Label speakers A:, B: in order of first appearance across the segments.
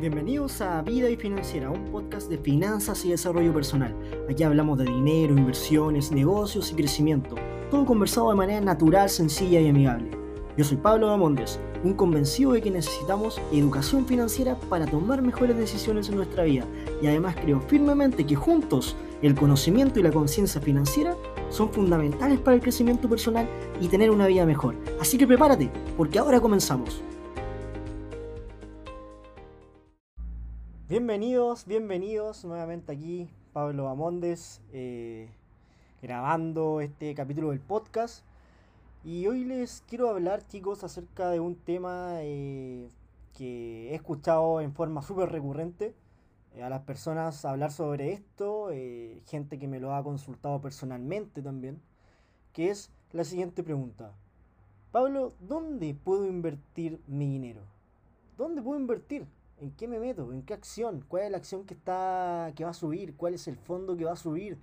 A: Bienvenidos a Vida y Financiera, un podcast de finanzas y desarrollo personal. Aquí hablamos de dinero, inversiones, negocios y crecimiento, todo conversado de manera natural, sencilla y amigable. Yo soy Pablo Damondes, un convencido de que necesitamos educación financiera para tomar mejores decisiones en nuestra vida y además creo firmemente que juntos el conocimiento y la conciencia financiera son fundamentales para el crecimiento personal y tener una vida mejor. Así que prepárate, porque ahora comenzamos. Bienvenidos, bienvenidos nuevamente aquí, Pablo Amondes, eh, grabando este capítulo del podcast. Y hoy les quiero hablar, chicos, acerca de un tema eh, que he escuchado en forma súper recurrente eh, a las personas hablar sobre esto, gente que me lo ha consultado personalmente también, que es la siguiente pregunta. Pablo, ¿dónde puedo invertir mi dinero? ¿Dónde puedo invertir? ¿En qué me meto? ¿En qué acción? ¿Cuál es la acción que está que va a subir? ¿Cuál es el fondo que va a subir?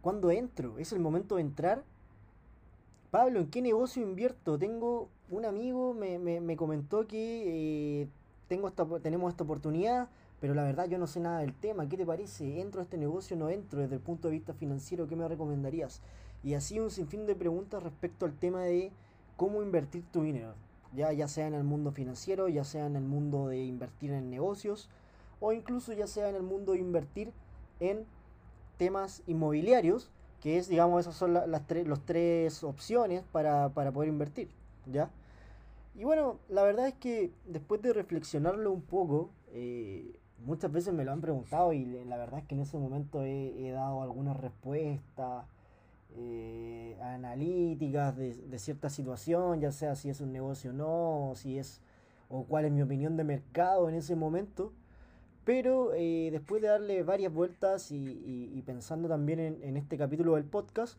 A: ¿Cuándo entro? ¿Es el momento de entrar? Pablo, ¿en qué negocio invierto? Tengo un amigo, me, me, comentó que eh, tengo esta, tenemos esta oportunidad, pero la verdad yo no sé nada del tema. ¿Qué te parece? ¿Entro a este negocio o no entro? Desde el punto de vista financiero, ¿qué me recomendarías? Y así un sinfín de preguntas respecto al tema de cómo invertir tu dinero ya, ya sea en el mundo financiero, ya sea en el mundo de invertir en negocios o incluso ya sea en el mundo de invertir en temas inmobiliarios, que es, digamos, esas son las los tres opciones para, poder invertir, ¿ya? Y bueno, la verdad es que después de reflexionarlo un poco, eh, muchas veces me lo han preguntado y la verdad es que en ese momento he, he dado algunas respuestas eh, analíticas de, cierta situación, ya sea si es un negocio o no, si es, o cuál es mi opinión de mercado en ese momento. Pero eh, después de darle varias vueltas y, pensando también en, este capítulo del podcast,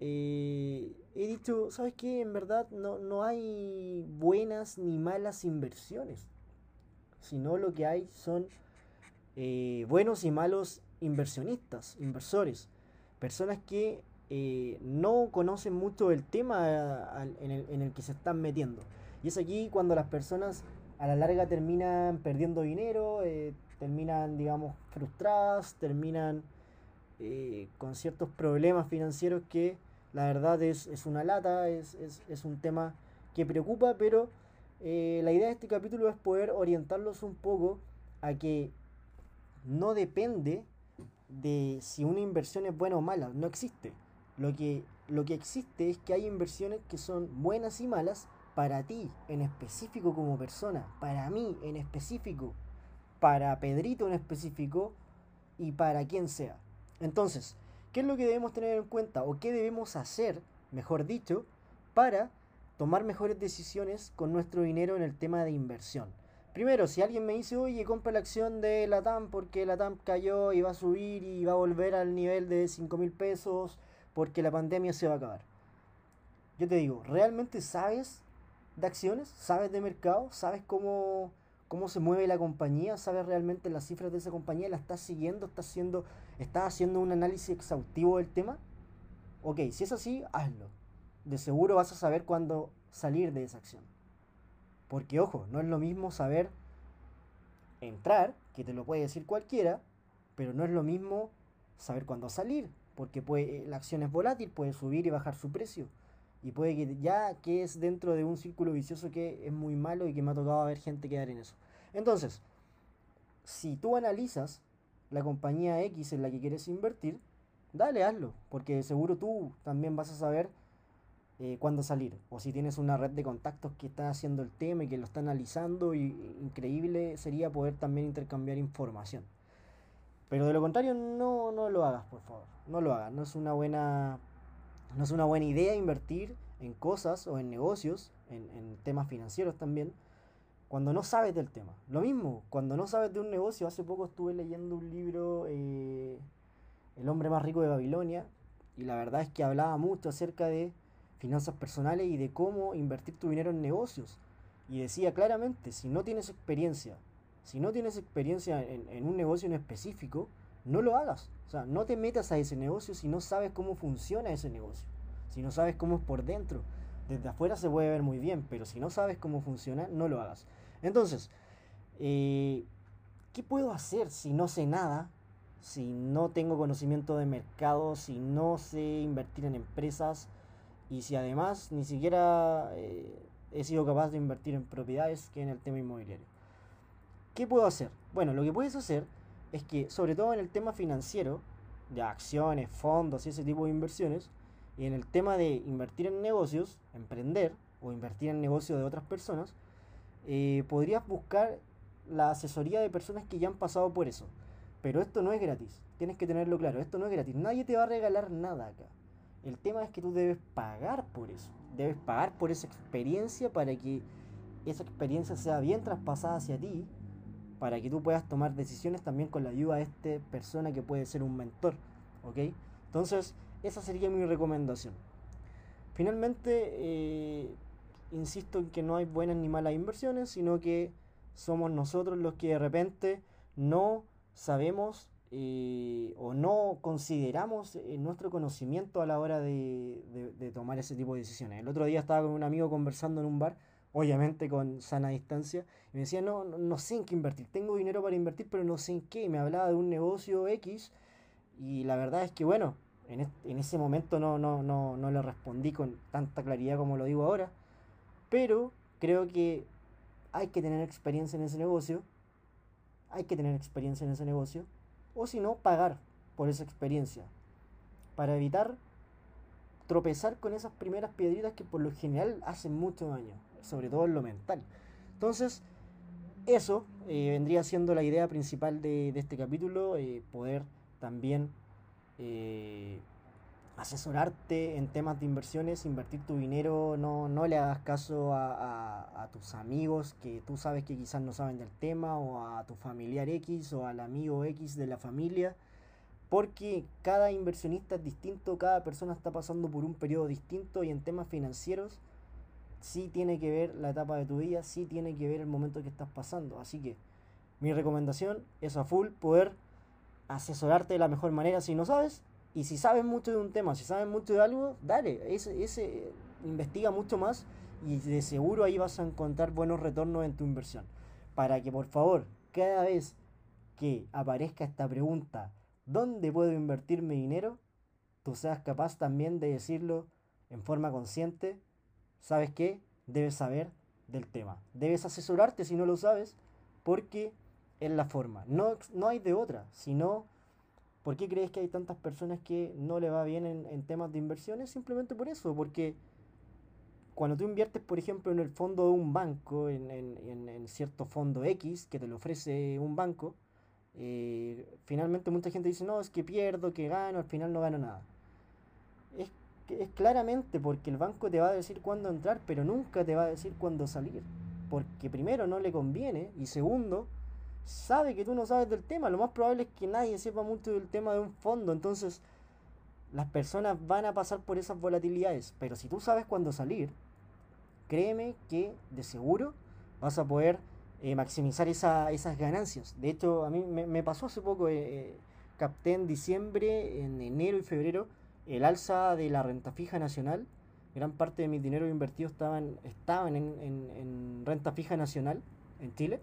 A: eh, he dicho, ¿sabes qué? En verdad no, no hay buenas ni malas inversiones, sino lo que hay son buenos y malos inversionistas, inversores, personas que eh, no conocen mucho el tema en, el, que se están metiendo. Y es aquí cuando las personas a la larga terminan perdiendo dinero, eh, terminan, digamos, frustradas, terminan eh, con ciertos problemas financieros que la verdad es, una lata, es, es, un tema que preocupa, pero la idea de este capítulo es poder orientarlos un poco a que no depende de si una inversión es buena o mala, no existe. Lo que, lo que existe es que hay inversiones que son buenas y malas para ti en específico como persona, para mí en específico, para Pedrito en específico y para quien sea. Entonces, ¿qué es lo que debemos tener en cuenta o qué debemos hacer, mejor dicho, para tomar mejores decisiones con nuestro dinero en el tema de inversión? Primero, si alguien me dice, oye, compra la acción de la TAM porque la TAM cayó y va a subir y va a volver al nivel de 5 mil pesos porque la pandemia se va a acabar. Yo te digo, ¿realmente sabes de acciones? ¿Sabes de mercado? ¿Sabes cómo, cómo se mueve la compañía? ¿Sabes realmente las cifras de esa compañía? ¿La estás siguiendo? ¿Estás haciendo, estás haciendo un análisis exhaustivo del tema? Ok, si es así, hazlo. De seguro vas a saber cuándo salir de esa acción. Porque ojo, no es lo mismo saber entrar, que te lo puede decir cualquiera, pero no es lo mismo saber cuándo salir porque puede, la acción es volátil, puede subir y bajar su precio. Y puede que ya que es dentro de un círculo vicioso que es muy malo y que me ha tocado ver gente quedar en eso. Entonces, si tú analizas la compañía X en la que quieres invertir, dale, hazlo, porque seguro tú también vas a saber eh, cuándo salir. O si tienes una red de contactos que está haciendo el tema y que lo está analizando, y, increíble sería poder también intercambiar información. Pero de lo contrario, no, no lo hagas, por favor. No lo hagas. No es una buena, no es una buena idea invertir en cosas o en negocios, en, temas financieros también, cuando no sabes del tema. Lo mismo, cuando no sabes de un negocio, hace poco estuve leyendo un libro, eh, El hombre más rico de Babilonia, y la verdad es que hablaba mucho acerca de finanzas personales y de cómo invertir tu dinero en negocios. Y decía claramente, si no tienes experiencia si no tienes experiencia en, un negocio en específico, no lo hagas. O sea, no te metas a ese negocio si no sabes cómo funciona ese negocio. Si no sabes cómo es por dentro. Desde afuera se puede ver muy bien, pero si no sabes cómo funciona, no lo hagas. Entonces, eh, ¿qué puedo hacer si no sé nada? Si no tengo conocimiento de mercado, si no sé invertir en empresas y si además ni siquiera eh, he sido capaz de invertir en propiedades que en el tema inmobiliario. ¿Qué puedo hacer? Bueno, lo que puedes hacer es que, sobre todo en el tema financiero, de acciones, fondos y ese tipo de inversiones, y en el tema de invertir en negocios, emprender o invertir en negocios de otras personas, eh, podrías buscar la asesoría de personas que ya han pasado por eso. Pero esto no es gratis, tienes que tenerlo claro, esto no es gratis, nadie te va a regalar nada acá. El tema es que tú debes pagar por eso, debes pagar por esa experiencia para que esa experiencia sea bien traspasada hacia ti, para que tú puedas tomar decisiones también con la ayuda de esta persona que puede ser un mentor, ¿ok? Entonces, esa sería mi recomendación. Finalmente, eh, insisto en que no hay buenas ni malas inversiones, sino que somos nosotros los que de repente no sabemos eh, o no consideramos eh, nuestro conocimiento a la hora de, tomar ese tipo de decisiones. El otro día estaba con un amigo conversando en un bar, obviamente con sana distancia, y me decía, no, no, sé en qué invertir, tengo dinero para invertir, pero no sé en qué, y me hablaba de un negocio X, y la verdad es que bueno, en, en ese momento no, no, no, no le respondí con tanta claridad como lo digo ahora, pero creo que hay que tener experiencia en ese negocio, hay que tener experiencia en ese negocio, o si no, pagar por esa experiencia, para evitar tropezar con esas primeras piedritas que por lo general hacen mucho daño, sobre todo en lo mental. Entonces, eso eh, vendría siendo la idea principal de, este capítulo, eh, poder también eh, asesorarte en temas de inversiones, invertir tu dinero, no, no le hagas caso a, tus amigos que tú sabes que quizás no saben del tema, o a tu familiar X o al amigo X de la familia, porque cada inversionista es distinto, cada persona está pasando por un periodo distinto y en temas financieros sí tiene que ver la etapa de tu vida, sí tiene que ver el momento que estás pasando. Así que mi recomendación es a full poder asesorarte de la mejor manera si no sabes y si sabes mucho de un tema, si sabes mucho de algo, dale, ese, ese investiga mucho más y de seguro ahí vas a encontrar buenos retornos en tu inversión. Para que por favor, cada vez que aparezca esta pregunta, ¿dónde puedo invertir mi dinero? Tú seas capaz también de decirlo en forma consciente. ¿Sabes qué? Debes saber del tema. Debes asesorarte si no lo sabes, porque es la forma. No, no hay de otra, sino ¿Por qué crees que hay tantas personas que no le va bien en, temas de inversiones? Simplemente por eso, porque cuando tú inviertes, por ejemplo, en el fondo de un banco, en, cierto fondo X que te lo ofrece un banco, eh, finalmente mucha gente dice, no, es que pierdo, que gano, al final no gano nada. Es, claramente porque el banco te va a decir cuándo entrar, pero nunca te va a decir cuándo salir. Porque primero no le conviene y segundo, sabe que tú no sabes del tema. Lo más probable es que nadie sepa mucho del tema de un fondo. Entonces, las personas van a pasar por esas volatilidades. Pero si tú sabes cuándo salir, créeme que de seguro vas a poder eh, maximizar esas ganancias. De hecho, a mí me, pasó hace poco, eh, eh, capté en diciembre, en enero y febrero, el alza de la renta fija nacional. Gran parte de mi dinero invertido estaban, estaban en, en renta fija nacional en Chile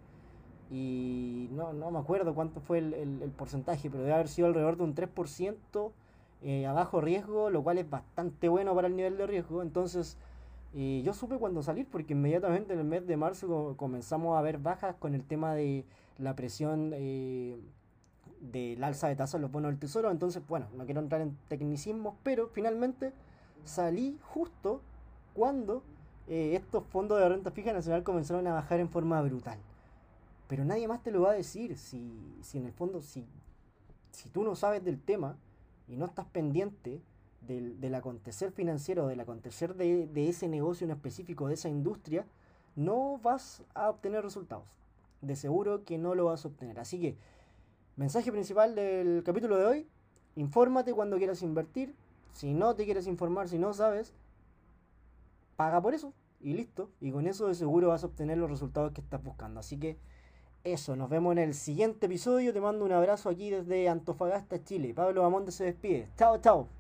A: y no, no me acuerdo cuánto fue el, porcentaje, pero debe haber sido alrededor de un 3% eh, a bajo riesgo, lo cual es bastante bueno para el nivel de riesgo. Entonces, eh, yo supe cuándo salir porque inmediatamente en el mes de marzo comenzamos a ver bajas con el tema de la presión eh, del alza de tasas los bonos del tesoro. Entonces, bueno, no quiero entrar en tecnicismos, pero finalmente salí justo cuando estos fondos de renta fija nacional comenzaron a bajar en forma brutal. Pero nadie más te lo va a decir si, si en el fondo, si, si tú no sabes del tema y no estás pendiente del, del acontecer financiero, del acontecer de, de ese negocio en específico, de esa industria, no vas a obtener resultados. De seguro que no lo vas a obtener. Así que, mensaje principal del capítulo de hoy, infórmate cuando quieras invertir. Si no te quieres informar, si no sabes, paga por eso y listo. Y con eso de seguro vas a obtener los resultados que estás buscando. Así que eso, nos vemos en el siguiente episodio. Te mando un abrazo aquí desde Antofagasta, Chile. Pablo Amonde se despide. Chao, chao.